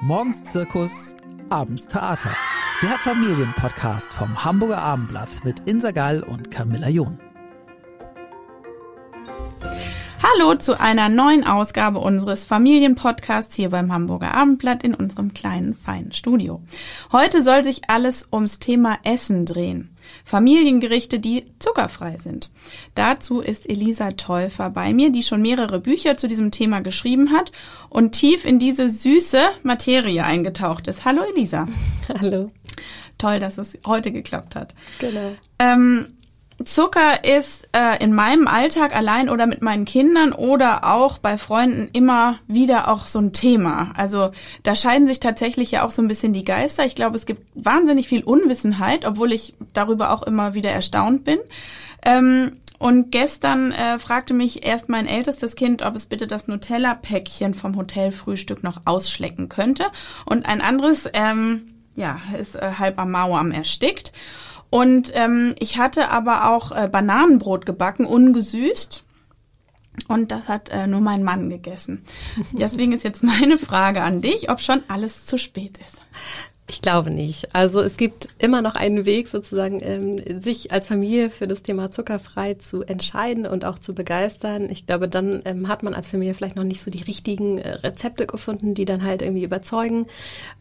Morgens Zirkus, abends Theater. Der Familienpodcast vom Hamburger Abendblatt mit Insa Gall und Camilla John. Hallo zu einer neuen Ausgabe unseres Familienpodcasts hier beim Hamburger Abendblatt in unserem kleinen, feinen Studio. Heute soll sich alles ums Thema Essen drehen. Familiengerichte, die zuckerfrei sind. Dazu ist Elisa Täufer bei mir, die schon mehrere Bücher zu diesem Thema geschrieben hat und tief in diese süße Materie eingetaucht ist. Hallo Elisa. Hallo. Toll, dass es heute geklappt hat. Genau. Ähm, Zucker ist äh, in meinem Alltag allein oder mit meinen Kindern oder auch bei Freunden immer wieder auch so ein Thema. Also da scheiden sich tatsächlich ja auch so ein bisschen die Geister. Ich glaube, es gibt wahnsinnig viel Unwissenheit, obwohl ich darüber auch immer wieder erstaunt bin. Ähm, und gestern äh, fragte mich erst mein ältestes Kind, ob es bitte das Nutella-Päckchen vom Hotelfrühstück noch ausschlecken könnte. Und ein anderes, ähm, ja, ist äh, halb am Mauer am erstickt. Und ähm, ich hatte aber auch äh, Bananenbrot gebacken, ungesüßt. Und das hat äh, nur mein Mann gegessen. Deswegen ist jetzt meine Frage an dich, ob schon alles zu spät ist. Ich glaube nicht. Also es gibt immer noch einen Weg, sozusagen, ähm, sich als Familie für das Thema zuckerfrei zu entscheiden und auch zu begeistern. Ich glaube, dann ähm, hat man als Familie vielleicht noch nicht so die richtigen äh, Rezepte gefunden, die dann halt irgendwie überzeugen.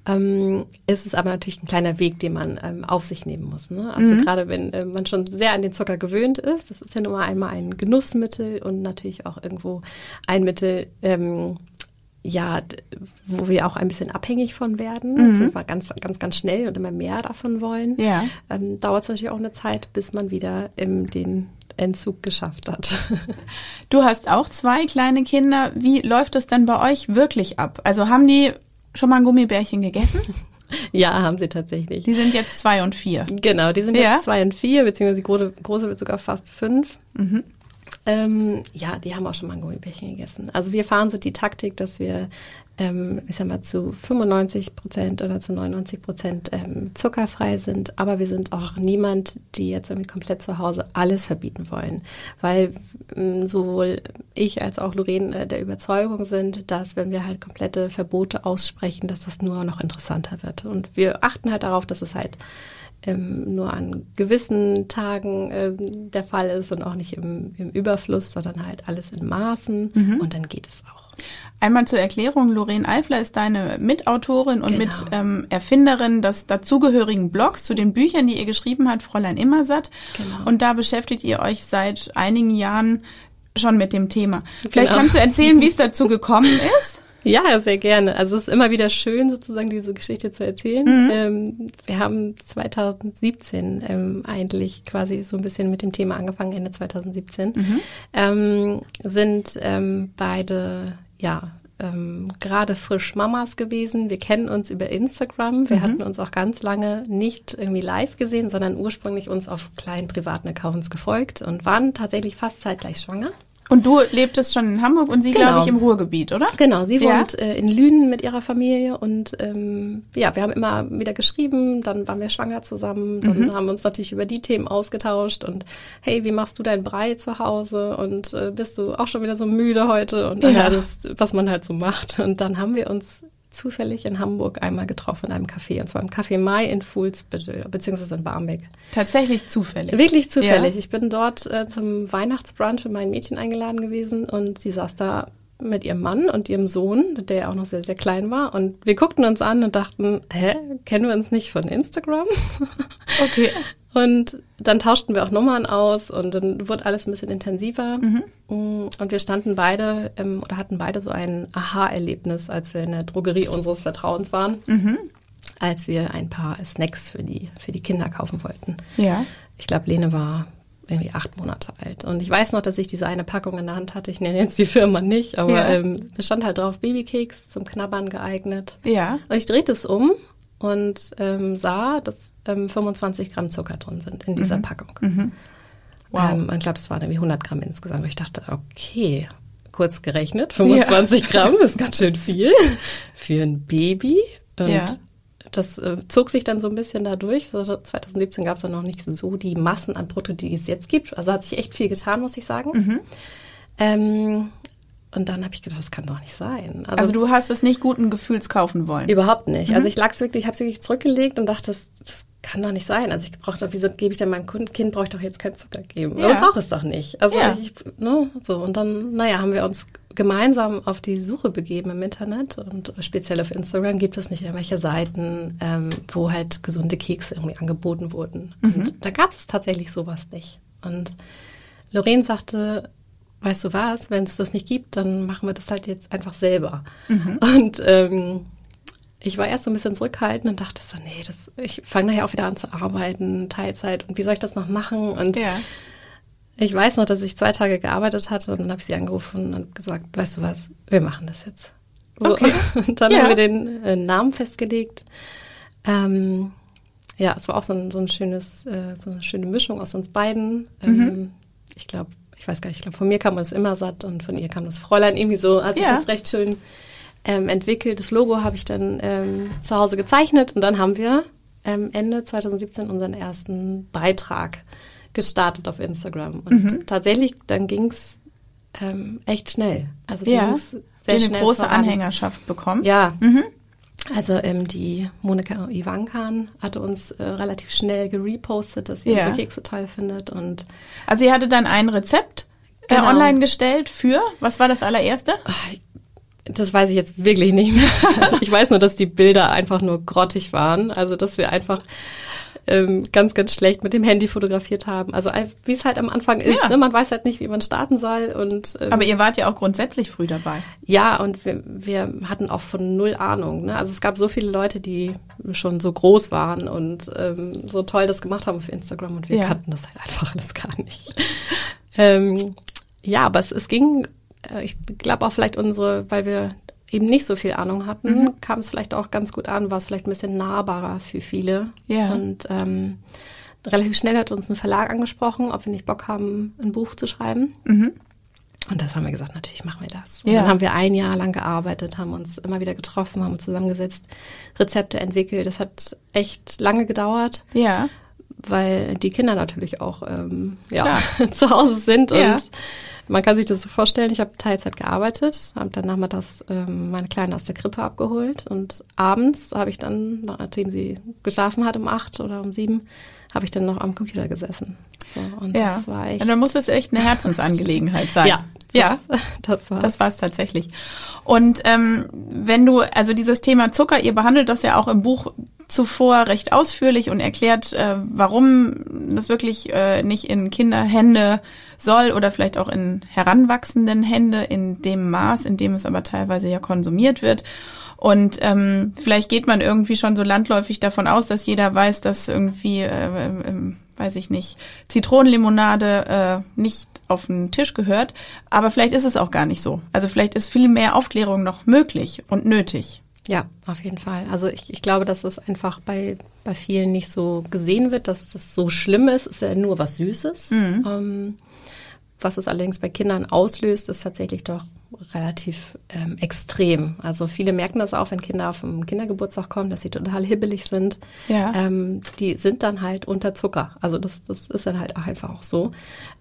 Ähm, es ist aber natürlich ein kleiner Weg, den man ähm, auf sich nehmen muss. Ne? Also mhm. gerade wenn äh, man schon sehr an den Zucker gewöhnt ist, das ist ja nun mal einmal ein Genussmittel und natürlich auch irgendwo ein Mittel, ähm, ja, wo wir auch ein bisschen abhängig von werden, mhm. also wir ganz, ganz, ganz schnell und immer mehr davon wollen, ja. ähm, dauert es natürlich auch eine Zeit, bis man wieder ähm, den Entzug geschafft hat. Du hast auch zwei kleine Kinder. Wie läuft das denn bei euch wirklich ab? Also haben die schon mal ein Gummibärchen gegessen? Ja, haben sie tatsächlich. Die sind jetzt zwei und vier. Genau, die sind ja. jetzt zwei und vier, beziehungsweise die große, große wird sogar fast fünf. Mhm. Ähm, ja, die haben auch schon mal ein gegessen. Also wir fahren so die Taktik, dass wir, ähm, ich sag mal, zu 95 Prozent oder zu 99 Prozent ähm, zuckerfrei sind. Aber wir sind auch niemand, die jetzt irgendwie komplett zu Hause alles verbieten wollen. Weil ähm, sowohl ich als auch Lorraine äh, der Überzeugung sind, dass wenn wir halt komplette Verbote aussprechen, dass das nur noch interessanter wird. Und wir achten halt darauf, dass es halt ähm, nur an gewissen Tagen ähm, der Fall ist und auch nicht im, im Überfluss, sondern halt alles in Maßen mhm. und dann geht es auch. Einmal zur Erklärung, Lorraine Eifler ist deine Mitautorin und genau. mit ähm, Erfinderin des dazugehörigen Blogs zu den Büchern, die ihr geschrieben habt, Fräulein Immersatt. Genau. Und da beschäftigt ihr euch seit einigen Jahren schon mit dem Thema. Vielleicht genau. kannst du erzählen, wie es dazu gekommen ist? Ja, sehr gerne. Also es ist immer wieder schön, sozusagen diese Geschichte zu erzählen. Mhm. Ähm, wir haben 2017 ähm, eigentlich quasi so ein bisschen mit dem Thema angefangen, Ende 2017. Mhm. Ähm, sind ähm, beide, ja, ähm, gerade frisch Mamas gewesen. Wir kennen uns über Instagram. Wir mhm. hatten uns auch ganz lange nicht irgendwie live gesehen, sondern ursprünglich uns auf kleinen privaten Accounts gefolgt und waren tatsächlich fast zeitgleich schwanger. Und du lebtest schon in Hamburg und sie, genau. glaube ich, im Ruhrgebiet, oder? Genau, sie ja. wohnt äh, in Lünen mit ihrer Familie und ähm, ja, wir haben immer wieder geschrieben, dann waren wir schwanger zusammen, dann mhm. haben wir uns natürlich über die Themen ausgetauscht und hey, wie machst du dein Brei zu Hause und äh, bist du auch schon wieder so müde heute und ja. das, was man halt so macht. Und dann haben wir uns zufällig in Hamburg einmal getroffen in einem Café, und zwar im Café Mai in Fuhlsbüttel, beziehungsweise in Barmbek. Tatsächlich zufällig? Wirklich zufällig. Ja. Ich bin dort äh, zum Weihnachtsbrunch mit meinen Mädchen eingeladen gewesen und sie saß da mit ihrem Mann und ihrem Sohn, der auch noch sehr, sehr klein war. Und wir guckten uns an und dachten, hä, kennen wir uns nicht von Instagram? Okay. Und dann tauschten wir auch Nummern aus und dann wurde alles ein bisschen intensiver. Mhm. Mm, und wir standen beide ähm, oder hatten beide so ein Aha-Erlebnis, als wir in der Drogerie unseres Vertrauens waren, mhm. als wir ein paar Snacks für die, für die Kinder kaufen wollten. Ja. Ich glaube, Lene war irgendwie acht Monate alt. Und ich weiß noch, dass ich diese eine Packung in der Hand hatte. Ich nenne jetzt die Firma nicht, aber ja. ähm, es stand halt drauf Babykeks zum Knabbern geeignet. Ja. Und ich drehte es um und ähm, sah, dass ähm, 25 Gramm Zucker drin sind in dieser mhm. Packung. Mhm. Wow. Ähm, ich glaube, das waren irgendwie 100 Gramm insgesamt. Ich dachte, okay, kurz gerechnet, 25 ja. Gramm ist ganz schön viel für ein Baby. Und ja. das äh, zog sich dann so ein bisschen dadurch. Also 2017 gab es dann noch nicht so die Massen an Produkten, die es jetzt gibt. Also hat sich echt viel getan, muss ich sagen. Mhm. Ähm, Und dann habe ich gedacht, das kann doch nicht sein. Also, also, du hast es nicht guten Gefühls kaufen wollen? Überhaupt nicht. Also mhm. Also ich lag's wirklich, ich habe es wirklich zurückgelegt und dachte, das, das kann doch nicht sein. Also ich brauche doch, wieso gebe ich denn meinem Kind, brauche ich doch jetzt kein Zucker geben? Ja. Brauche es doch nicht. Also ja. ich, ne, so. Und dann, naja, haben wir uns gemeinsam auf die Suche begeben im Internet und speziell auf Instagram gibt es nicht irgendwelche Seiten, ähm, wo halt gesunde Kekse irgendwie angeboten wurden. Mhm. Und da gab es tatsächlich sowas nicht. Und Lorraine sagte, weißt du was, wenn es das nicht gibt, dann machen wir das halt jetzt einfach selber. Mhm. Und ähm, ich war erst so ein bisschen zurückhaltend und dachte so, nee, das, ich fange nachher auch wieder an zu arbeiten, Teilzeit und wie soll ich das noch machen? Und ja. ich weiß noch, dass ich zwei Tage gearbeitet hatte und dann habe ich sie angerufen und gesagt, weißt du was, wir machen das jetzt. So. Okay. Und dann ja. haben wir den äh, Namen festgelegt. Ähm, ja, es war auch so ein, so ein schönes, äh, so eine schöne Mischung aus uns beiden. Ähm, mhm. Ich glaube, ich weiß gar nicht, ich glaube, von mir kam das immer satt und von ihr kam das Fräulein irgendwie so, hat sich ja. das recht schön ähm, entwickelt. Das Logo habe ich dann ähm, zu Hause gezeichnet und dann haben wir ähm, Ende 2017 unseren ersten Beitrag gestartet auf Instagram. Und mhm. tatsächlich, dann ging es ähm, echt schnell. Also ja, sehr eine schnell große voran. Anhängerschaft bekommen. Ja. Mhm. Also ähm, die Monika Ivankan hatte uns äh, relativ schnell gerepostet, dass sie ja. unsere Kekse toll findet. Und also ihr hatte dann ein Rezept äh, genau. online gestellt für, was war das allererste? Das weiß ich jetzt wirklich nicht mehr. Also ich weiß nur, dass die Bilder einfach nur grottig waren. Also dass wir einfach ähm, ganz, ganz schlecht mit dem Handy fotografiert haben. Also wie es halt am Anfang ist, ja. ne? man weiß halt nicht, wie man starten soll. Und ähm, aber ihr wart ja auch grundsätzlich früh dabei. Ja, und wir, wir hatten auch von null Ahnung. Ne? Also es gab so viele Leute, die schon so groß waren und ähm, so toll das gemacht haben auf Instagram und wir ja. kannten das halt einfach alles gar nicht. ähm, ja, aber es, es ging äh, ich glaube auch vielleicht unsere, weil wir eben nicht so viel Ahnung hatten, mhm. kam es vielleicht auch ganz gut an, war es vielleicht ein bisschen nahbarer für viele. Ja. Und ähm, relativ schnell hat uns ein Verlag angesprochen, ob wir nicht Bock haben, ein Buch zu schreiben. Mhm. Und das haben wir gesagt, natürlich machen wir das. Und ja. dann haben wir ein Jahr lang gearbeitet, haben uns immer wieder getroffen, haben uns zusammengesetzt, Rezepte entwickelt. Das hat echt lange gedauert. Ja. Weil die Kinder natürlich auch ähm, ja, zu Hause sind ja. und man kann sich das so vorstellen, ich habe Teilzeit gearbeitet, habe dann nachmittags ähm, meine Kleine aus der Krippe abgeholt und abends habe ich dann, nachdem sie geschlafen hat um acht oder um sieben, habe ich dann noch am Computer gesessen. So, und ja. das war echt. Und dann muss es echt eine Herzensangelegenheit sein. ja. Ja, das war das war es tatsächlich. Und ähm, wenn du also dieses Thema Zucker, ihr behandelt das ja auch im Buch zuvor recht ausführlich und erklärt, äh, warum das wirklich äh, nicht in Kinderhände soll oder vielleicht auch in heranwachsenden Hände in dem Maß, in dem es aber teilweise ja konsumiert wird. Und ähm, vielleicht geht man irgendwie schon so landläufig davon aus, dass jeder weiß, dass irgendwie, äh, äh, weiß ich nicht, Zitronenlimonade äh, nicht auf den Tisch gehört. Aber vielleicht ist es auch gar nicht so. Also vielleicht ist viel mehr Aufklärung noch möglich und nötig. Ja, auf jeden Fall. Also ich, ich glaube, dass es einfach bei, bei vielen nicht so gesehen wird, dass das so schlimm ist. Es ist ja nur was Süßes. Mhm. Ähm, was es allerdings bei Kindern auslöst, ist tatsächlich doch relativ ähm, extrem. Also viele merken das auch, wenn Kinder auf den Kindergeburtstag kommen, dass sie total hibbelig sind. Ja. Ähm, die sind dann halt unter Zucker. Also das, das ist dann halt einfach auch so.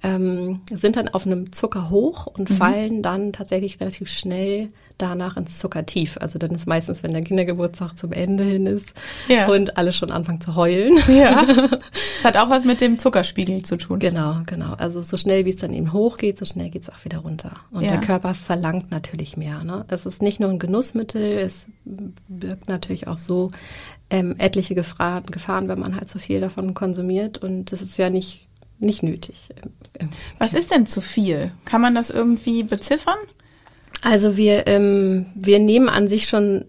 Ähm, sind dann auf einem Zucker hoch und mhm. fallen dann tatsächlich relativ schnell danach ins Zuckertief. Also dann ist meistens, wenn der Kindergeburtstag zum Ende hin ist ja. und alle schon anfangen zu heulen. Ja. Es hat auch was mit dem Zuckerspiegel zu tun. Genau, genau. Also so schnell wie es dann eben hochgeht, so schnell geht es auch wieder runter. Und ja. der Körper verlangt natürlich mehr. Ne? Es ist nicht nur ein Genussmittel, es birgt natürlich auch so ähm, etliche Gefahren, Gefahren, wenn man halt so viel davon konsumiert. Und das ist ja nicht nicht nötig. Was ist denn zu viel? Kann man das irgendwie beziffern? Also wir, ähm, wir nehmen an sich schon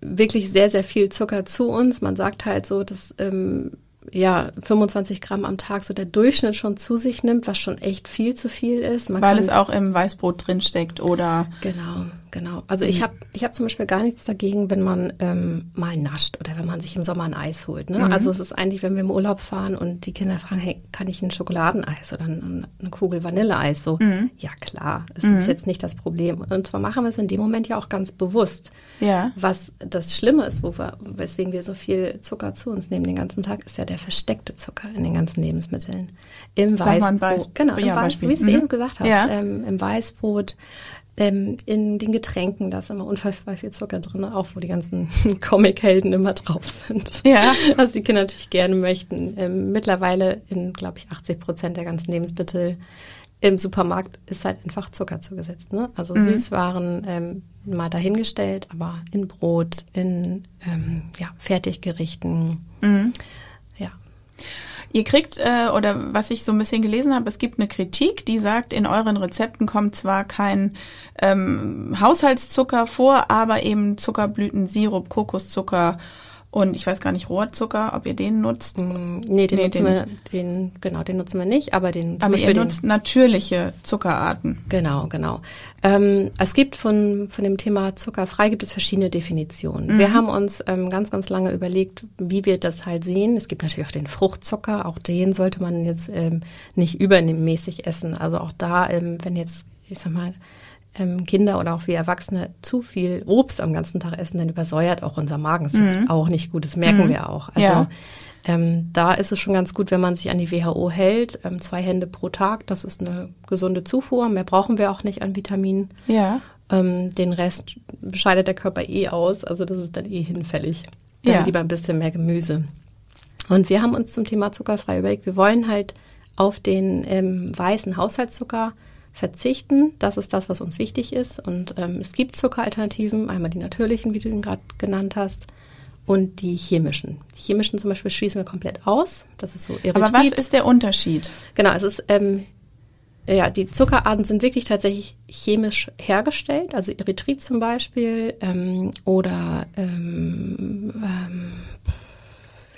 wirklich sehr, sehr viel Zucker zu uns. Man sagt halt so, dass ähm, ja 25 Gramm am Tag so der Durchschnitt schon zu sich nimmt, was schon echt viel zu viel ist. Man Weil es auch im Weißbrot drin steckt oder genau. Genau. Also ich mhm. habe ich hab zum Beispiel gar nichts dagegen, wenn man ähm, mal nascht oder wenn man sich im Sommer ein Eis holt. Ne? Mhm. Also es ist eigentlich, wenn wir im Urlaub fahren und die Kinder fragen, hey, kann ich ein Schokoladeneis oder eine Kugel Vanilleeis? So, mhm. ja klar, es ist mhm. jetzt nicht das Problem. Und zwar machen wir es in dem Moment ja auch ganz bewusst. Ja. Was das Schlimme ist, wo wir, weswegen wir so viel Zucker zu uns nehmen den ganzen Tag, ist ja der versteckte Zucker in den ganzen Lebensmitteln. Im Weißbrot. Genau, im ja, Weiß, wie du eben gesagt hast, ja. ähm, im Weißbrot ähm, in den Getränken, da ist immer unfassbar viel Zucker drin, auch wo die ganzen Comic-Helden immer drauf sind. Ja. Was die Kinder natürlich gerne möchten. Ähm, mittlerweile in, glaube ich, 80 Prozent der ganzen Lebensmittel im Supermarkt ist halt einfach Zucker zugesetzt. Ne? Also mhm. Süßwaren ähm, mal dahingestellt, aber in Brot, in ähm, ja, Fertiggerichten. Mhm. Ja. Ihr kriegt, äh, oder was ich so ein bisschen gelesen habe, es gibt eine Kritik, die sagt, in euren Rezepten kommt zwar kein ähm, Haushaltszucker vor, aber eben Zuckerblütensirup, Kokoszucker und ich weiß gar nicht, Rohrzucker, ob ihr den nutzt? Mm, nee, den nee, nutzen den wir, den, genau, den nutzen wir nicht, aber den. Aber ihr nutzt natürliche Zuckerarten. Genau, genau. Ähm, es gibt von, von dem Thema zuckerfrei gibt es verschiedene Definitionen. Mhm. Wir haben uns ähm, ganz, ganz lange überlegt, wie wir das halt sehen. Es gibt natürlich auch den Fruchtzucker, auch den sollte man jetzt ähm, nicht übermäßig essen. Also auch da, ähm, wenn jetzt, ich sag mal, ähm, Kinder oder auch wir Erwachsene zu viel Obst am ganzen Tag essen, dann übersäuert auch unser Magen. Das ist mhm. auch nicht gut, das merken mhm. wir auch. Also ja. ähm, da ist es schon ganz gut, wenn man sich an die WHO hält. Ähm, zwei Hände pro Tag, das ist eine gesunde Zufuhr. Mehr brauchen wir auch nicht an Vitaminen. Ja. Ähm, den Rest scheidet der Körper eh aus, also das ist dann eh hinfällig. Dann ja. lieber ein bisschen mehr Gemüse. Und wir haben uns zum Thema zuckerfrei überlegt, wir wollen halt auf den ähm, weißen Haushaltszucker verzichten. Das ist das, was uns wichtig ist. Und ähm, es gibt Zuckeralternativen, einmal die natürlichen, wie du ihn gerade genannt hast, und die chemischen. Die chemischen zum Beispiel schließen wir komplett aus. Das ist so Erythrit. Aber was ist der Unterschied? Genau, es ist ähm, ja, die Zuckerarten sind wirklich tatsächlich chemisch hergestellt, also Erythrit zum Beispiel ähm, oder ähm, ähm,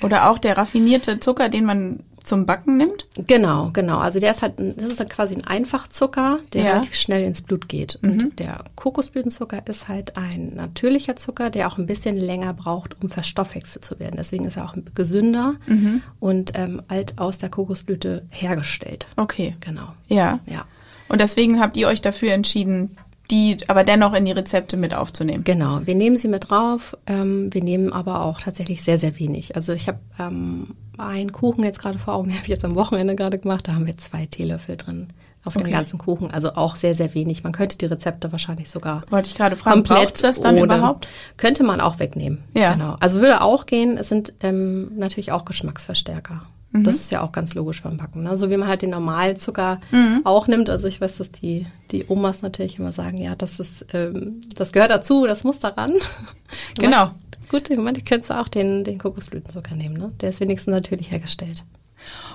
oder auch der raffinierte Zucker, den man zum Backen nimmt? Genau, genau. Also der ist halt, das ist halt quasi ein Einfachzucker, der ja. relativ schnell ins Blut geht. Und mhm. der Kokosblütenzucker ist halt ein natürlicher Zucker, der auch ein bisschen länger braucht, um verstoffwechselt zu werden. Deswegen ist er auch gesünder mhm. und ähm, alt aus der Kokosblüte hergestellt. Okay. Genau. Ja. Ja. Und deswegen habt ihr euch dafür entschieden, die aber dennoch in die Rezepte mit aufzunehmen. Genau, wir nehmen sie mit drauf. Ähm, wir nehmen aber auch tatsächlich sehr, sehr wenig. Also ich habe ähm, einen Kuchen jetzt gerade vor Augen, den habe ich jetzt am Wochenende gerade gemacht. Da haben wir zwei Teelöffel drin auf okay. dem ganzen Kuchen. Also auch sehr, sehr wenig. Man könnte die Rezepte wahrscheinlich sogar. Wollte ich gerade fragen, braucht das dann ohne, überhaupt? Könnte man auch wegnehmen. Ja. Genau. Also würde auch gehen. Es sind ähm, natürlich auch Geschmacksverstärker. Mhm. Das ist ja auch ganz logisch beim Backen. Ne? So wie man halt den normalen Zucker mhm. auch nimmt. Also ich weiß, dass die, die Omas natürlich immer sagen, ja, das ist, ähm, das gehört dazu, das muss daran. genau. Gut, ich meine, könntest du auch den, den Kokosblütenzucker nehmen, ne? Der ist wenigstens natürlich hergestellt.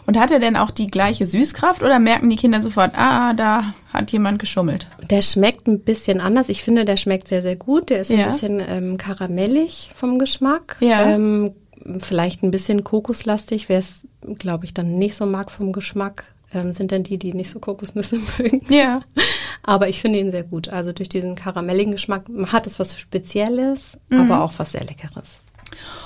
Und hat er denn auch die gleiche Süßkraft oder merken die Kinder sofort, ah, da hat jemand geschummelt? Der schmeckt ein bisschen anders. Ich finde, der schmeckt sehr, sehr gut. Der ist ja. ein bisschen ähm, karamellig vom Geschmack. Ja. Ähm, vielleicht ein bisschen kokoslastig, wer es, glaube ich, dann nicht so mag vom Geschmack, ähm, sind dann die, die nicht so Kokosnüsse mögen. Ja. Aber ich finde ihn sehr gut. Also durch diesen karamelligen Geschmack hat es was Spezielles, mhm. aber auch was sehr Leckeres.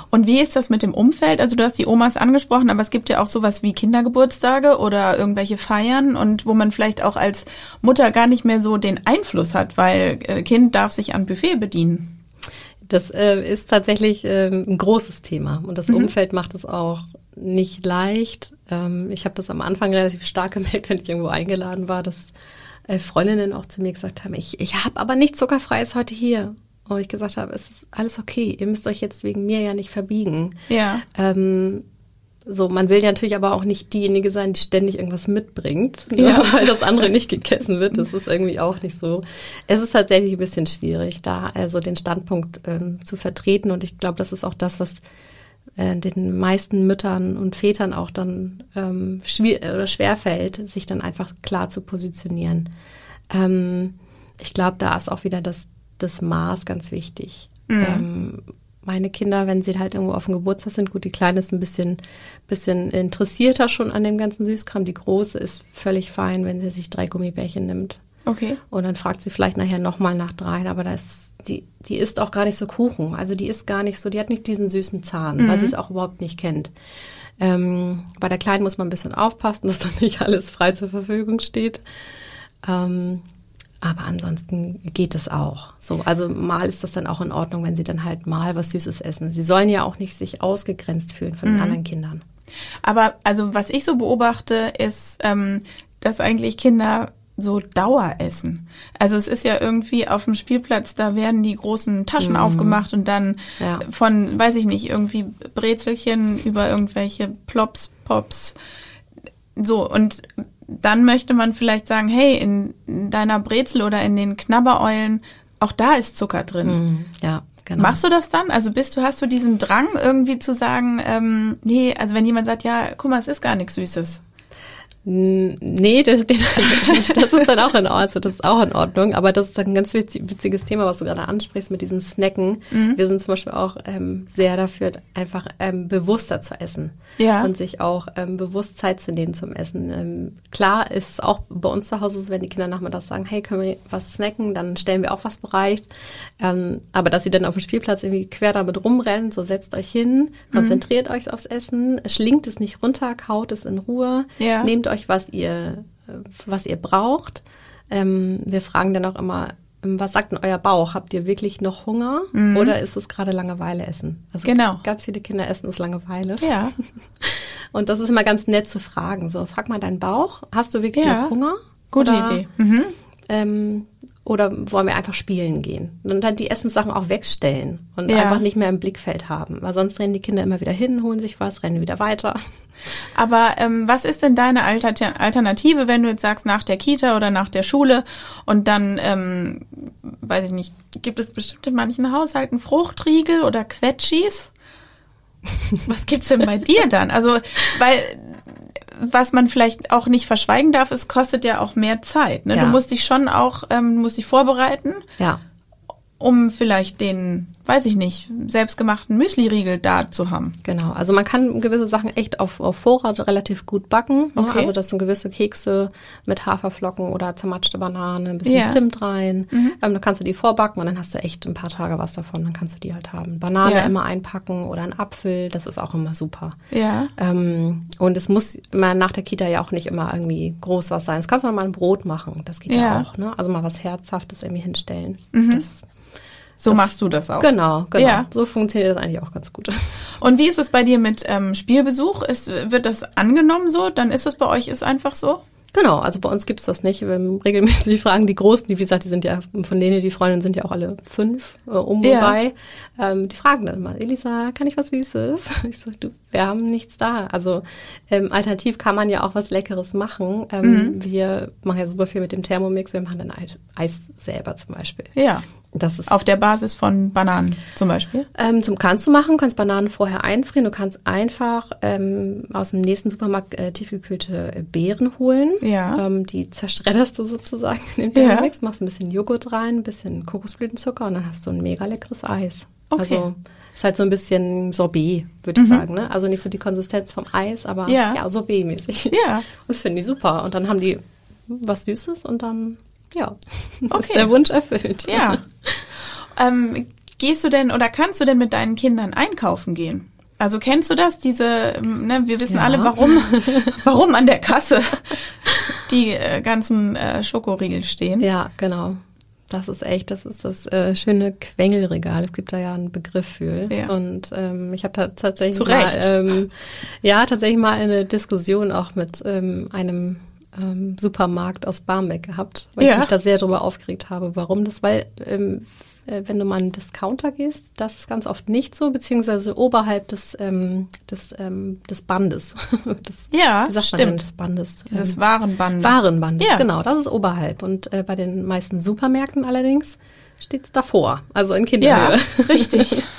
Und wie ist das mit dem Umfeld? Also du hast die Omas angesprochen, aber es gibt ja auch sowas wie Kindergeburtstage oder irgendwelche Feiern und wo man vielleicht auch als Mutter gar nicht mehr so den Einfluss hat, weil äh, Kind darf sich an Buffet bedienen. Das äh, ist tatsächlich äh, ein großes Thema und das mhm. Umfeld macht es auch nicht leicht. Ähm, ich habe das am Anfang relativ stark gemerkt, wenn ich irgendwo eingeladen war, dass äh, Freundinnen auch zu mir gesagt haben, ich, ich habe aber nichts Zuckerfreies heute hier. Und ich gesagt habe, es ist alles okay, ihr müsst euch jetzt wegen mir ja nicht verbiegen. Ja. Ähm, so, man will ja natürlich aber auch nicht diejenige sein, die ständig irgendwas mitbringt, ne, ja. weil das andere nicht gegessen wird. Das ist irgendwie auch nicht so. Es ist tatsächlich ein bisschen schwierig, da also den Standpunkt ähm, zu vertreten. Und ich glaube, das ist auch das, was äh, den meisten Müttern und Vätern auch dann ähm, schwer oder schwer fällt, sich dann einfach klar zu positionieren. Ähm, ich glaube, da ist auch wieder das, das Maß ganz wichtig. Mhm. Ähm, meine Kinder, wenn sie halt irgendwo auf dem Geburtstag sind, gut, die Kleine ist ein bisschen, bisschen interessierter schon an dem ganzen Süßkram. Die Große ist völlig fein, wenn sie sich drei Gummibärchen nimmt. Okay. Und dann fragt sie vielleicht nachher nochmal nach dreien, aber da ist, die, die isst auch gar nicht so Kuchen. Also die ist gar nicht so, die hat nicht diesen süßen Zahn, mhm. weil sie es auch überhaupt nicht kennt. Ähm, bei der Kleinen muss man ein bisschen aufpassen, dass dann nicht alles frei zur Verfügung steht. Ähm, aber ansonsten geht es auch. So, also mal ist das dann auch in Ordnung, wenn sie dann halt mal was Süßes essen. Sie sollen ja auch nicht sich ausgegrenzt fühlen von mhm. den anderen Kindern. Aber also was ich so beobachte, ist, ähm, dass eigentlich Kinder so Daueressen. Also es ist ja irgendwie auf dem Spielplatz, da werden die großen Taschen Mhm. aufgemacht und dann Ja. von, weiß ich nicht, irgendwie Brezelchen über irgendwelche Plops, Pops. So, und dann möchte man vielleicht sagen, hey, in deiner Brezel oder in den Knabbereulen, auch da ist Zucker drin. Mhm. Ja, genau. Machst du das dann? Also bist du, hast du diesen Drang irgendwie zu sagen, ähm, nee, also wenn jemand sagt, ja, guck mal, es ist gar nichts Süßes. Nee, das, das ist dann auch in Ordnung, also das ist auch in Ordnung, aber das ist ein ganz witz- witziges Thema, was du gerade ansprichst mit diesen Snacken. Mhm. Wir sind zum Beispiel auch ähm, sehr dafür, einfach ähm, bewusster zu essen Ja. und sich auch ähm, bewusst Zeit zu nehmen zum Essen. Ähm, klar ist es auch bei uns zu Hause wenn die Kinder nachmittags sagen, hey, können wir was snacken, dann stellen wir auch was bereit. Ähm, aber dass sie dann auf dem Spielplatz irgendwie quer damit rumrennen, so setzt euch hin, Mhm. konzentriert euch aufs Essen, schlingt es nicht runter, kaut es in Ruhe, Ja. nehmt euch, was ihr, was ihr braucht. Ähm, wir fragen dann auch immer, ähm, was sagt denn euer Bauch? Habt ihr wirklich noch Hunger oder ist es gerade Langeweile essen? Also Mhm. Genau. ganz viele Kinder essen es Langeweile. Ja. Und das ist immer ganz nett zu fragen. So, frag mal deinen Bauch. Hast du wirklich Ja. noch Hunger? Gute oder, Idee. Mhm. Ähm, oder wollen wir einfach spielen gehen? Und dann die Essenssachen auch wegstellen und Ja. einfach nicht mehr im Blickfeld haben. Weil sonst rennen die Kinder immer wieder hin, holen sich was, rennen wieder weiter. Aber ähm, was ist denn deine Alter Alternative, wenn du jetzt sagst, nach der Kita oder nach der Schule und dann, ähm, weiß ich nicht, gibt es bestimmt in manchen Haushalten Fruchtriegel oder Quetschis? Was gibt's denn bei dir dann? Also, weil was man vielleicht auch nicht verschweigen darf, es kostet ja auch mehr Zeit. Ne? Ja. Du musst dich schon auch, ähm, musst dich vorbereiten, Ja. Um vielleicht den, weiß ich nicht, selbstgemachten Müsli-Riegel da zu haben. Genau, also man kann gewisse Sachen echt auf, auf Vorrat relativ gut backen. Ne? Okay. Also das sind gewisse Kekse mit Haferflocken oder zermatschte Banane, ein bisschen. Mhm. Zimt rein. Ähm, dann kannst du die vorbacken und dann hast du echt ein paar Tage was davon. Dann kannst du die halt haben. Banane Ja. immer einpacken oder ein Apfel, das ist auch immer super. Ja. Ähm, und es muss immer nach der Kita ja auch nicht immer irgendwie groß was sein. Es kannst du mal ein Brot machen, das geht ja, Ja. Mhm. auch. Ne? Also mal was Herzhaftes irgendwie hinstellen. Das, So machst du das auch. genau, genau. Ja. So funktioniert das eigentlich auch ganz gut. Und wie ist es bei dir mit ähm, Spielbesuch? Ist, wird das angenommen so? Dann ist es bei euch ist einfach so? Genau, also bei uns gibt's das nicht. Wir regelmäßig fragen die Großen, die wie gesagt, die sind ja von denen die Freundinnen sind ja auch alle fünf äh, um Ja. bei. Ähm, die fragen dann immer, Elisa, kann ich was Süßes? Ich so, du, wir haben nichts da. Also ähm, alternativ kann man ja auch was Leckeres machen. Ähm, Mhm. Wir machen ja super viel mit dem Thermomix. Wir machen dann Eis, Eis selber zum Beispiel. Ja. Das ist Auf der Basis von Bananen zum Beispiel. ähm, zum kannst du machen, kannst Bananen vorher einfrieren. Du kannst einfach ähm, aus dem nächsten Supermarkt äh, tiefgekühlte Beeren holen. Ja. Ähm, die zerschredderst du sozusagen in den Ja. Thermomix, machst ein bisschen Joghurt rein, ein bisschen Kokosblütenzucker und dann hast du ein mega leckeres Eis. Okay. Also ist halt so ein bisschen Sorbet, würde ich sagen. Ne? Also nicht so die Konsistenz vom Eis, aber Mhm. Ja. ja, Sorbet-mäßig. Ja. Und das finde ich super. Und dann haben die was Süßes und dann, ja, Okay. ist der Wunsch erfüllt. Ja. Ähm, gehst du denn oder kannst du denn mit deinen Kindern einkaufen gehen? Also kennst du das? Diese, ähm, ne, wir wissen Ja. alle, warum, warum an der Kasse die äh, ganzen äh, Schokoriegel stehen. Ja, genau. Das ist echt, das ist das äh, schöne Quengelregal. Es gibt da ja einen Begriff für. Ja. Und ähm, ich habe da tatsächlich Zu mal, Recht. ähm, ja, tatsächlich mal eine Diskussion auch mit ähm, einem ähm, Supermarkt aus Barmbek gehabt, weil Ja. ich mich da sehr drüber aufgeregt habe, warum das, weil ähm, äh, wenn du mal in einen Discounter gehst, das ist ganz oft nicht so, beziehungsweise oberhalb des, ähm, des, ähm, des Bandes. das, Ja, wie sagt man denn, stimmt. des Bandes? Dieses Ähm, Warenband. Warenband, Ja. genau, das ist oberhalb. Und äh, bei den meisten Supermärkten allerdings steht's davor, also in Kinderhöhe. Ja, richtig.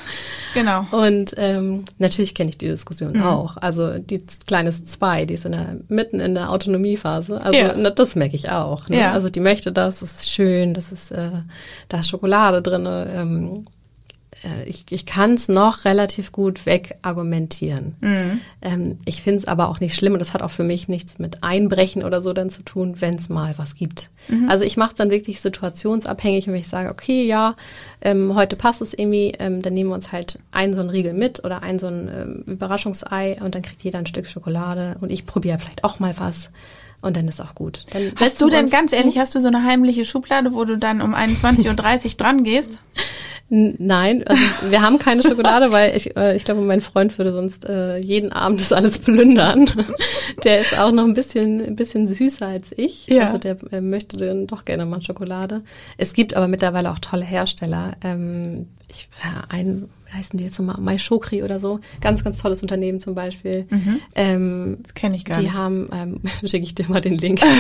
Genau. Und ähm, natürlich kenne ich die Diskussion Mhm. auch. Also die kleine zwei, die ist in der, mitten in der Autonomiephase. Also Ja. na, das merke ich auch. Ne? Ja. Also die möchte das, das ist schön, das ist, äh, da ist Schokolade drin. Ähm, äh, ich ich kann es noch relativ gut wegargumentieren. Mhm. Ähm, ich finde es aber auch nicht schlimm und das hat auch für mich nichts mit Einbrechen oder so dann zu tun, wenn es mal was gibt. Mhm. Also ich mache es dann wirklich situationsabhängig und wenn ich sage, okay, ja, ähm, heute passt es irgendwie, ähm, dann nehmen wir uns halt einen so einen Riegel mit oder ein so ein ähm, Überraschungsei und dann kriegt jeder ein Stück Schokolade und ich probiere vielleicht auch mal was. Und dann ist auch gut. Dann hast du denn ganz ehrlich, hast du so eine heimliche Schublade, wo du dann um 21.30 Uhr dran gehst? Nein, also wir haben keine Schokolade, weil ich, äh, ich glaube, mein Freund würde sonst äh, jeden Abend das alles plündern. der ist auch noch ein bisschen, ein bisschen süßer als ich. Ja. Also der äh, möchte dann doch gerne mal Schokolade. Es gibt aber mittlerweile auch tolle Hersteller. Ähm, ich, äh, ein, wie heißen die jetzt nochmal? My Shokri oder so. Ganz, ganz tolles Unternehmen zum Beispiel. Mhm. Ähm, das kenne ich gar die nicht. Die haben, ähm, schicke ich dir mal den Link.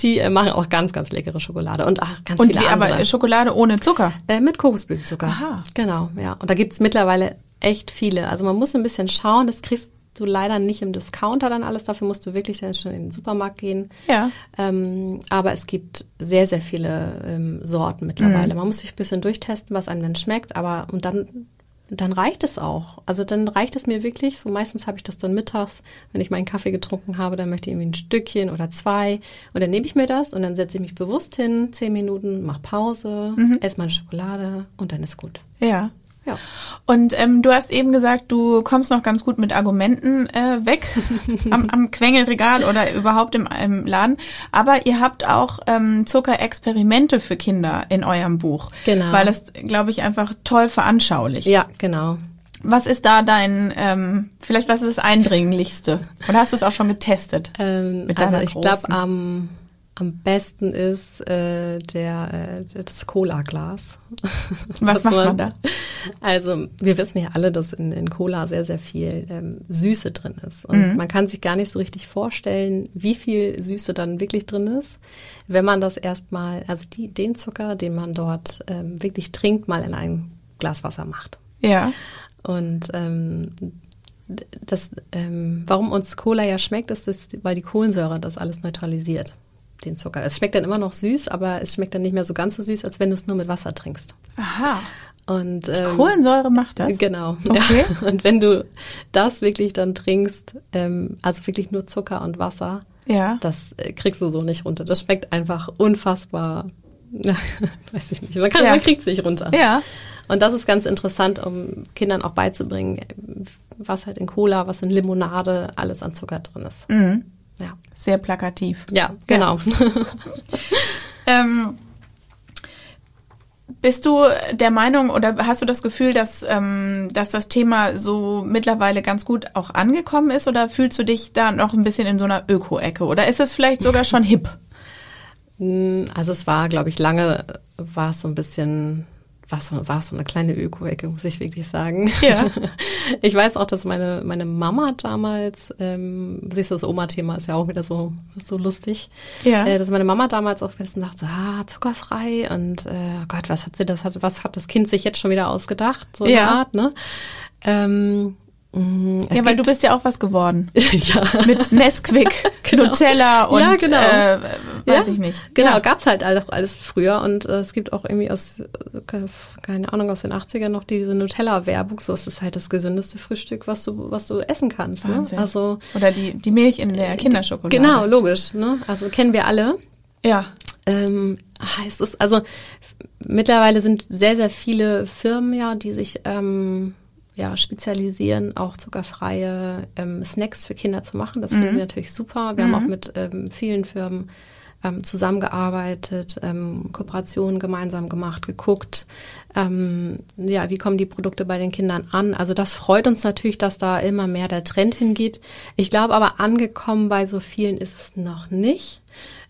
Die äh, machen auch ganz, ganz leckere Schokolade und ach, ganz und viele wie, andere. Aber Schokolade ohne Zucker? Äh, mit Kokosblütenzucker. Aha. Genau, ja. Und da gibt's mittlerweile echt viele. Also man muss ein bisschen schauen, das kriegst du leider nicht im Discounter dann alles. Dafür musst du wirklich dann schon in den Supermarkt gehen. Ja. Ähm, aber es gibt sehr, sehr viele ähm, Sorten mittlerweile. Mhm. Man muss sich ein bisschen durchtesten, was einem dann schmeckt. Aber und dann dann reicht es auch. Also dann reicht es mir wirklich. So meistens habe ich das dann mittags, wenn ich meinen Kaffee getrunken habe, dann möchte ich irgendwie ein Stückchen oder zwei. Und dann nehme ich mir das und dann setze ich mich bewusst hin, zehn Minuten, mach Pause, mhm. esse meine Schokolade und dann ist gut. Ja. Ja. Und ähm, du hast eben gesagt, du kommst noch ganz gut mit Argumenten äh, weg am, am Quengelregal oder überhaupt im, im Laden. Aber ihr habt auch ähm, Zuckerexperimente für Kinder in eurem Buch. Genau. Weil es, glaube ich, einfach toll veranschaulicht. Ja, genau. Was ist da dein, ähm, vielleicht was ist das Eindringlichste? Oder hast du es auch schon getestet? Ähm, mit also ich glaube am am besten ist äh, der äh, das Cola-Glas. Was macht man da? Also wir wissen ja alle, dass in, in Cola sehr, sehr viel ähm, Süße drin ist. Und mhm. man kann sich gar nicht so richtig vorstellen, wie viel Süße dann wirklich drin ist, wenn man das erstmal, also die, den Zucker, den man dort ähm, wirklich trinkt, mal in ein Glas Wasser macht. Ja. Und ähm, das, ähm, warum uns Cola ja schmeckt, ist, dass, weil die Kohlensäure das alles neutralisiert den Zucker. Es schmeckt dann immer noch süß, aber es schmeckt dann nicht mehr so ganz so süß, als wenn du es nur mit Wasser trinkst. Aha. Und ähm, Kohlensäure macht das? Genau. Okay. Ja. Und wenn du das wirklich dann trinkst, ähm, also wirklich nur Zucker und Wasser, ja. das äh, kriegst du so nicht runter. Das schmeckt einfach unfassbar. weiß ich nicht. Man, kann, ja. man kriegt es nicht runter. Ja. Und das ist ganz interessant, um Kindern auch beizubringen, was halt in Cola, was in Limonade alles an Zucker drin ist. Mhm. Ja. Sehr plakativ. Ja, genau. Ja. ähm, bist du der Meinung oder hast du das Gefühl, dass, ähm, dass das Thema so mittlerweile ganz gut auch angekommen ist oder fühlst du dich da noch ein bisschen in so einer Öko-Ecke oder ist es vielleicht sogar schon hip? Hm, also es war, glaube ich, lange war es so ein bisschen war so, war so eine kleine Öko-Ecke, muss ich wirklich sagen. Ja. Ich weiß auch, dass meine, meine Mama damals, ähm, siehst du, das Oma-Thema ist ja auch wieder so, so lustig. Ja. Äh, dass meine Mama damals auch bisschen dachte, ah, zuckerfrei und äh, Gott, was hat sie das, was hat das Kind sich jetzt schon wieder ausgedacht? So ja. eine Art, ne? Ähm, es ja, weil du bist ja auch was geworden. ja. Mit Nesquik, genau. Nutella und ja, genau. äh, weiß ja. ich nicht. Genau, ja. gab's halt auch alles früher und äh, es gibt auch irgendwie aus, äh, keine Ahnung, aus den 80ern noch diese Nutella-Werbung. So ist es halt das gesündeste Frühstück, was du, was du essen kannst. Ne? Also Oder die, die Milch in der Kinderschokolade. Genau, logisch. Ne? Also kennen wir alle. Ja. Ähm, heißt es, also mittlerweile sind sehr, sehr viele Firmen ja, die sich ähm, ja, spezialisieren, auch zuckerfreie ähm, Snacks für Kinder zu machen. Das mhm. finden wir natürlich super. Wir mhm. haben auch mit ähm, vielen Firmen ähm, zusammengearbeitet, ähm, Kooperationen gemeinsam gemacht, geguckt, ähm, ja, wie kommen die Produkte bei den Kindern an. Also das freut uns natürlich, dass da immer mehr der Trend hingeht. Ich glaube aber, angekommen bei so vielen ist es noch nicht.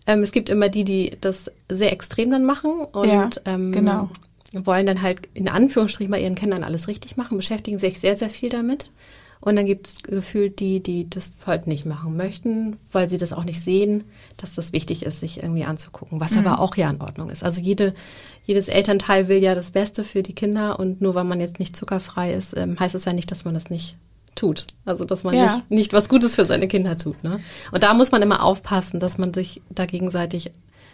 Ähm, es gibt immer die, die das sehr extrem dann machen und ja, ähm, genau wollen dann halt in Anführungsstrichen bei ihren Kindern alles richtig machen, beschäftigen sich sehr, sehr viel damit. Und dann gibt es gefühlt die, die das halt nicht machen möchten, weil sie das auch nicht sehen, dass das wichtig ist, sich irgendwie anzugucken, was mhm. aber auch ja in Ordnung ist. Also jede, jedes Elternteil will ja das Beste für die Kinder und nur weil man jetzt nicht zuckerfrei ist, ähm, heißt es ja nicht, dass man das nicht tut. Also dass man ja. nicht, nicht was Gutes für seine Kinder tut. Ne? Und da muss man immer aufpassen, dass man sich da gegenseitig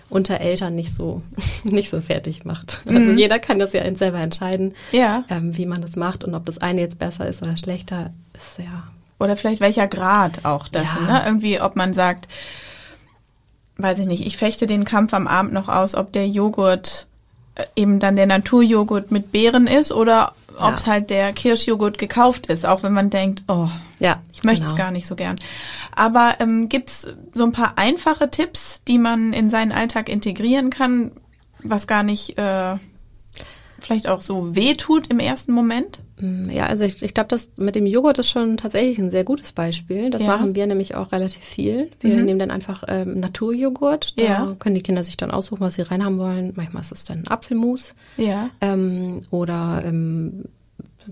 unter Eltern nicht so nicht so fertig macht. Also mhm. jeder kann das ja selber entscheiden, ja. ähm, wie man das macht und ob das eine jetzt besser ist oder schlechter, ist ja. Oder vielleicht welcher Grad auch das, ja. ne? Irgendwie, ob man sagt, weiß ich nicht, ich fechte den Kampf am Abend noch aus, ob der Joghurt äh, eben dann der Naturjoghurt mit Beeren ist oder ob es halt der Kirschjoghurt gekauft ist, auch wenn man denkt, oh, Ja, ich möchte es genau. gar nicht so gern. Aber ähm, gibt's so ein paar einfache Tipps, die man in seinen Alltag integrieren kann, was gar nicht äh, vielleicht auch so weh tut im ersten Moment? Mm, Ja, also ich, ich glaube, das mit dem Joghurt ist schon tatsächlich ein sehr gutes Beispiel. Das Ja. machen wir nämlich auch relativ viel. Wir Mhm. nehmen dann einfach ähm, Naturjoghurt. Da Ja. können die Kinder sich dann aussuchen, was sie reinhaben wollen. Manchmal ist es dann Apfelmus Ja. ähm, oder ähm,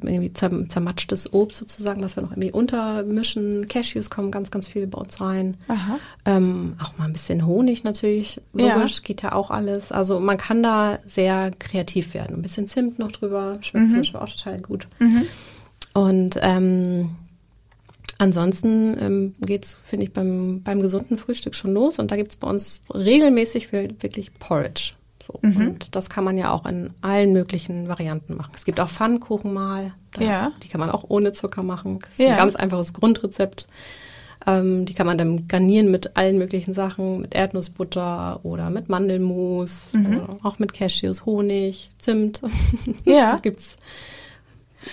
irgendwie zer zermatschtes Obst sozusagen, das wir noch irgendwie untermischen. Cashews kommen ganz, ganz viel bei uns rein. Aha. Ähm, auch mal ein bisschen Honig natürlich, Ja. logisch, geht ja auch alles. Also man kann da sehr kreativ werden. Ein bisschen Zimt noch drüber, schmeckt Mhm. zum Beispiel auch total gut. Und ähm, ansonsten ähm, geht's, finde ich, beim, beim gesunden Frühstück schon los. Und da gibt's bei uns regelmäßig wir- wirklich Porridge. So. Mhm. Und das kann man ja auch in allen möglichen Varianten machen. Es gibt auch Pfannkuchen mal. Da, Ja. Die kann man auch ohne Zucker machen. Das ist Ja. ein ganz einfaches Grundrezept. Ähm, die kann man dann garnieren mit allen möglichen Sachen, mit Erdnussbutter oder mit Mandelmus, oder auch mit Cashews, Honig, Zimt. Ja. Gibt's.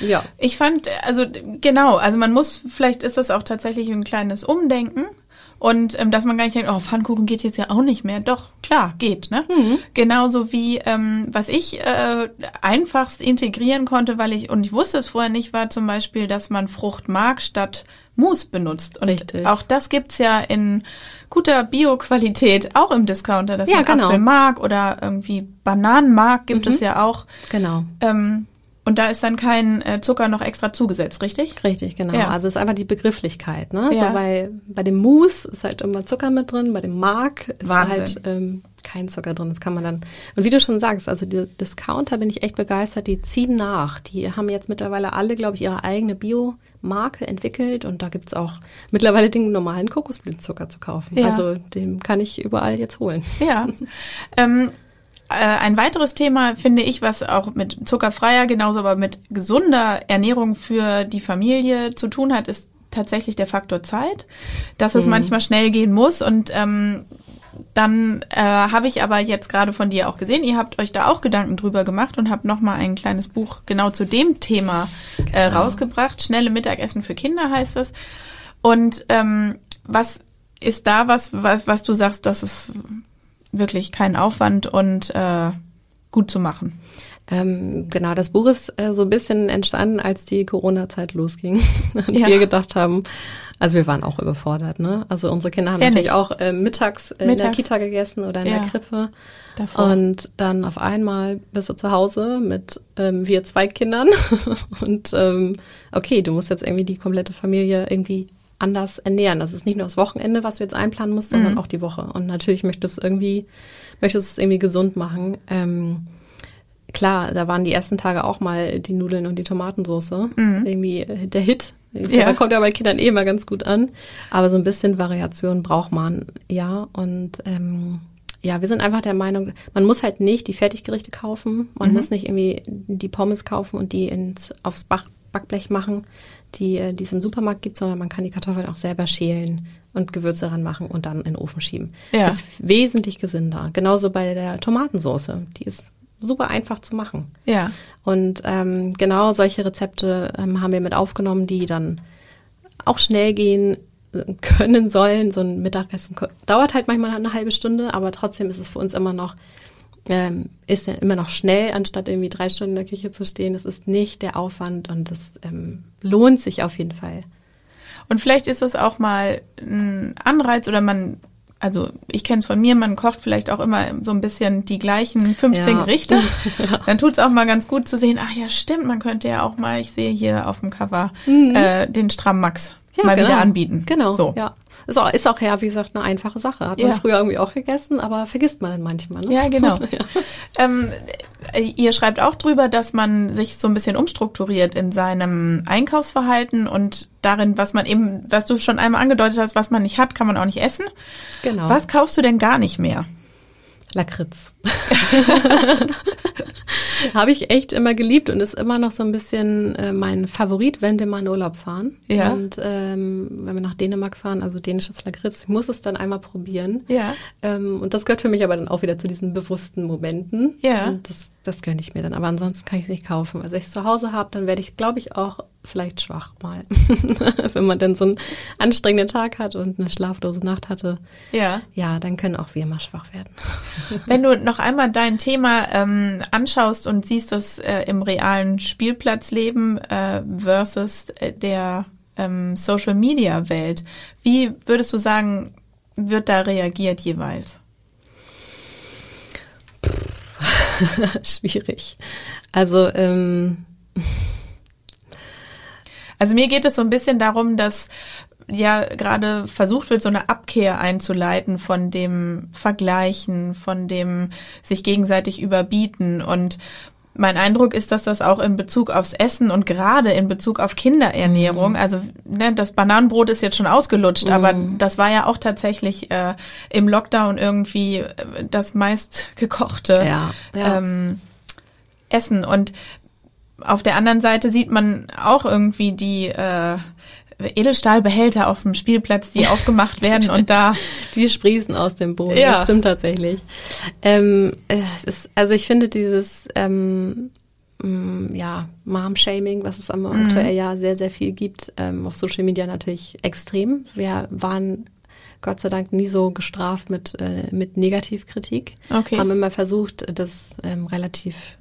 Ja. Ich fand, also genau, also man muss, vielleicht ist das auch tatsächlich ein kleines Umdenken. Und ähm, dass man gar nicht denkt, oh, Pfannkuchen geht jetzt ja auch nicht mehr. Doch, klar, geht, ne? Genauso wie, ähm, was ich äh, einfachst integrieren konnte, weil ich, und ich wusste es vorher nicht, war zum Beispiel, dass man Fruchtmark statt Mousse benutzt. Und Richtig. auch das gibt's ja in guter Bio-Qualität, auch im Discounter, dass Ja, man genau. Apfelmark oder irgendwie Bananenmark gibt es ja auch. Genau. Ähm, und da ist dann kein äh, Zucker noch extra zugesetzt, richtig? Richtig, genau. Ja. Also es ist einfach die Begrifflichkeit. Ne? Ja. So bei, bei dem Mousse ist halt immer Zucker mit drin, bei dem Mark ist Wahnsinn. halt ähm, kein Zucker drin. Das kann man dann. Und wie du schon sagst, also die Discounter bin ich echt begeistert. Die ziehen nach. Die haben jetzt mittlerweile alle, glaube ich, ihre eigene Bio-Marke entwickelt und da gibt's auch mittlerweile den normalen Kokosblütenzucker zu kaufen. Ja. Also den kann ich überall jetzt holen. Ja. ähm, äh, ein weiteres Thema finde ich, was auch mit zuckerfreier, genauso aber mit gesunder Ernährung für die Familie zu tun hat, ist tatsächlich der Faktor Zeit, dass es manchmal schnell gehen muss und ähm, dann äh, habe ich aber jetzt gerade von dir auch gesehen, ihr habt euch da auch Gedanken drüber gemacht und habt nochmal ein kleines Buch genau zu dem Thema äh, rausgebracht. Schnelle Mittagessen für Kinder heißt es. Und ähm, was ist da was, was, was du sagst, das ist wirklich kein Aufwand und äh, gut zu machen? Ähm, genau, das Buch ist äh, so ein bisschen entstanden, als die Corona-Zeit losging. Und Ja. wir gedacht haben, also wir waren auch überfordert, ne? Also unsere Kinder haben Wer natürlich auch äh, mittags, äh, in der Mittags. Kita gegessen oder in Ja. der Krippe. Davor. Und dann auf einmal bist du zu Hause mit ähm, wir zwei Kindern. Und ähm, okay, du musst jetzt irgendwie die komplette Familie irgendwie anders ernähren. Das ist nicht nur das Wochenende, was du jetzt einplanen musst, sondern auch die Woche. Und natürlich möchtest du es irgendwie, möchtest es irgendwie gesund machen. Ähm, klar, da waren die ersten Tage auch mal die Nudeln und die Tomatensoße. Irgendwie äh, der Hit. Ich sag, Ja. Da kommt ja bei Kindern eh immer ganz gut an. Aber so ein bisschen Variation braucht man, ja. Und ähm, ja, wir sind einfach der Meinung, man muss halt nicht die Fertiggerichte kaufen. Man muss nicht irgendwie die Pommes kaufen und die ins, aufs Backblech machen, die, äh, die es im Supermarkt gibt, sondern man kann die Kartoffeln auch selber schälen und Gewürze ranmachen und dann in den Ofen schieben. Ja. Ist wesentlich gesünder. Genauso bei der Tomatensoße. Die ist super einfach zu machen. Ja. Und ähm, genau solche Rezepte ähm, haben wir mit aufgenommen, die dann auch schnell gehen äh, können sollen. So ein Mittagessen dauert halt manchmal eine halbe Stunde, aber trotzdem ist es für uns immer noch ähm, ist ja immer noch schnell, anstatt irgendwie drei Stunden in der Küche zu stehen. Das ist nicht der Aufwand und das ähm, lohnt sich auf jeden Fall. Und vielleicht ist es auch mal ein Anreiz oder man, also ich kenne es von mir, man kocht vielleicht auch immer so ein bisschen die gleichen 15 Ja. Gerichte. Dann tut es auch mal ganz gut zu sehen, ach ja, stimmt, man könnte ja auch mal, ich sehe hier auf dem Cover, äh, den Stramm-Max mal genau. wieder anbieten. Genau. So. Ja. Ist auch, ist auch ja, wie gesagt, eine einfache Sache. Hat man Ja. früher irgendwie auch gegessen, aber vergisst man dann manchmal. Ne? Ja, genau. ja. Ähm, äh, ihr schreibt auch drüber, dass man sich so ein bisschen umstrukturiert in seinem Einkaufsverhalten und darin, was man eben, was du schon einmal angedeutet hast, was man nicht hat, kann man auch nicht essen. Genau. Was kaufst du denn gar nicht mehr? Lakritz. Habe ich echt immer geliebt und ist immer noch so ein bisschen äh, mein Favorit, wenn wir mal in Urlaub fahren. Ja. Und ähm, wenn wir nach Dänemark fahren, also dänisches Lakritz, ich muss es dann einmal probieren. Ja. Ähm, und das gehört für mich aber dann auch wieder zu diesen bewussten Momenten. Ja. Und das, das gönne ich mir dann. Aber ansonsten kann ich es nicht kaufen. Also wenn ich es zu Hause habe, dann werde ich, glaube ich, auch vielleicht schwach mal. wenn man dann so einen anstrengenden Tag hat und eine schlaflose Nacht hatte. Ja. Ja, dann können auch wir mal schwach werden. Wenn du noch einmal dein Thema ähm, anschaust und siehst das äh, im realen Spielplatzleben äh, versus äh, der ähm, Social Media Welt, wie würdest du sagen, wird da reagiert jeweils? Schwierig. Also ähm, Also mir geht es so ein bisschen darum, dass ja gerade versucht wird, so eine Abkehr einzuleiten von dem Vergleichen, von dem sich gegenseitig überbieten. Und mein Eindruck ist, dass das auch in Bezug aufs Essen und gerade in Bezug auf Kinderernährung, Mhm. also ne, das Bananenbrot ist jetzt schon ausgelutscht, aber das war ja auch tatsächlich äh, im Lockdown irgendwie äh, das meist gekochte Ja, ja. Ähm, Essen. Und auf der anderen Seite sieht man auch irgendwie die äh, Edelstahlbehälter auf dem Spielplatz, die aufgemacht werden und da Die sprießen aus dem Boden. Ja. Das stimmt tatsächlich. Ähm, es ist, also ich finde dieses ähm, mm, ja, Mom-Shaming, was es am aktuell ja sehr, sehr viel gibt, ähm, auf Social Media natürlich extrem. Wir waren Gott sei Dank nie so gestraft mit, äh, mit Negativkritik. Okay. Haben immer versucht, das ähm, relativ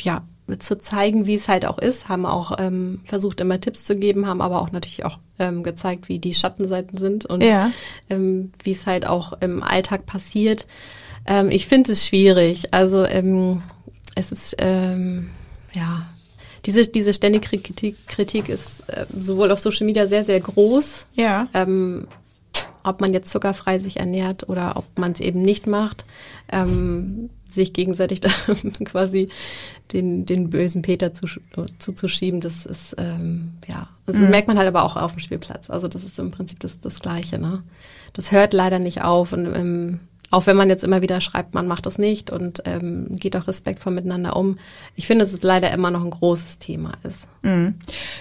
ja, zu zeigen, wie es halt auch ist, haben auch ähm, versucht, immer Tipps zu geben, haben aber auch natürlich auch ähm, gezeigt, wie die Schattenseiten sind und Ja. ähm, wie es halt auch im Alltag passiert. Ähm, ich finde es schwierig. Also ähm, es ist ähm, ja diese diese ständige Kritik, Kritik ist äh, sowohl auf Social Media sehr sehr groß. ja. Ähm, ob man jetzt zuckerfrei sich ernährt oder ob man es eben nicht macht, ähm, sich gegenseitig da quasi den, den bösen Peter zu, zuzuschieben, das ist, ähm, ja, das merkt man halt aber auch auf dem Spielplatz. Also das ist im Prinzip das, das Gleiche, ne? Das hört leider nicht auf und ähm, auch wenn man jetzt immer wieder schreibt, man macht das nicht und ähm, geht auch respektvoll miteinander um. Ich finde, dass es leider immer noch ein großes Thema ist. Mhm.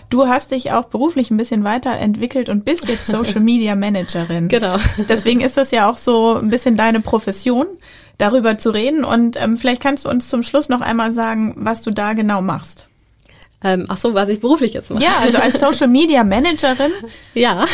Du hast dich auch beruflich ein bisschen weiterentwickelt und bist jetzt Social Media Managerin. Genau. Deswegen ist das ja auch so ein bisschen deine Profession, darüber zu reden. Und ähm, vielleicht kannst du uns zum Schluss noch einmal sagen, was du da genau machst. Ähm, ach so, was ich beruflich jetzt mache. Ja, also als Social Media Managerin, ja.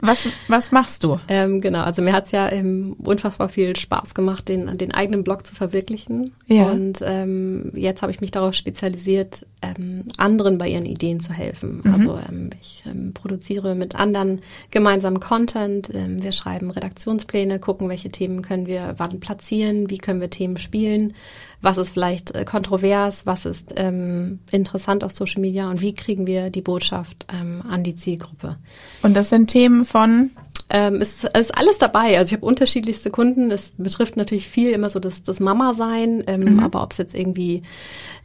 was, was machst du? Ähm, genau, also mir hat's ja ähm, unfassbar viel Spaß gemacht, den, den eigenen Blog zu verwirklichen. Ja. Und ähm, jetzt habe ich mich darauf spezialisiert, ähm, anderen bei ihren Ideen zu helfen. Mhm. Also ähm, ich ähm, produziere mit anderen gemeinsam Content. Ähm, wir schreiben Redaktionspläne, gucken, welche Themen können wir wann platzieren, wie können wir Themen spielen, was ist vielleicht äh, kontrovers, was ist ähm, interessant auf Social Media und wie kriegen wir die Botschaft ähm, an die Zielgruppe. Und das sind Themen von, Ähm, es es ist alles dabei. Also ich habe unterschiedlichste Kunden. Es betrifft natürlich viel immer so das, das Mama-Sein, ähm, aber ob es jetzt irgendwie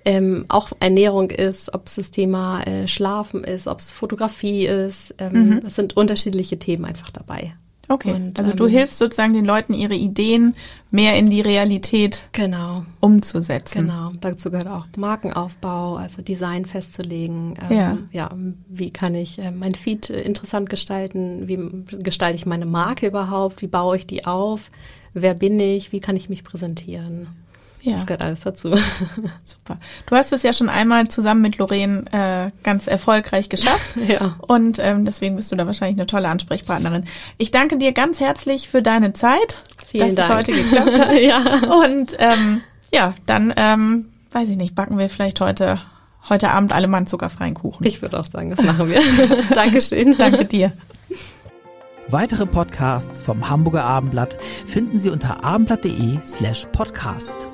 ähm, auch Ernährung ist, ob es das Thema äh, Schlafen ist, ob es Fotografie ist. Ähm, Es sind unterschiedliche Themen einfach dabei. Okay, Und, also du ähm, hilfst sozusagen den Leuten, ihre Ideen mehr in die Realität Genau. umzusetzen. Genau, dazu gehört auch Markenaufbau, also Design festzulegen. Ähm, Ja. ja, wie kann ich äh, mein Feed äh, interessant gestalten? Wie gestalte ich meine Marke überhaupt? Wie baue ich die auf? Wer bin ich? Wie kann ich mich präsentieren? Ja. Das gehört alles dazu. Super. Du hast es ja schon einmal zusammen mit Lorraine äh, ganz erfolgreich geschafft. Ja. Und ähm, deswegen bist du da wahrscheinlich eine tolle Ansprechpartnerin. Ich danke dir ganz herzlich für deine Zeit, Vielen dass Dank. es heute geklappt hat. Ja. Und ähm, ja, dann ähm, weiß ich nicht, backen wir vielleicht heute heute Abend alle mal einen zuckerfreien Kuchen. Ich würde auch sagen, das machen wir. Dankeschön. danke dir. Weitere Podcasts vom Hamburger Abendblatt finden Sie unter abendblatt.de slash podcast.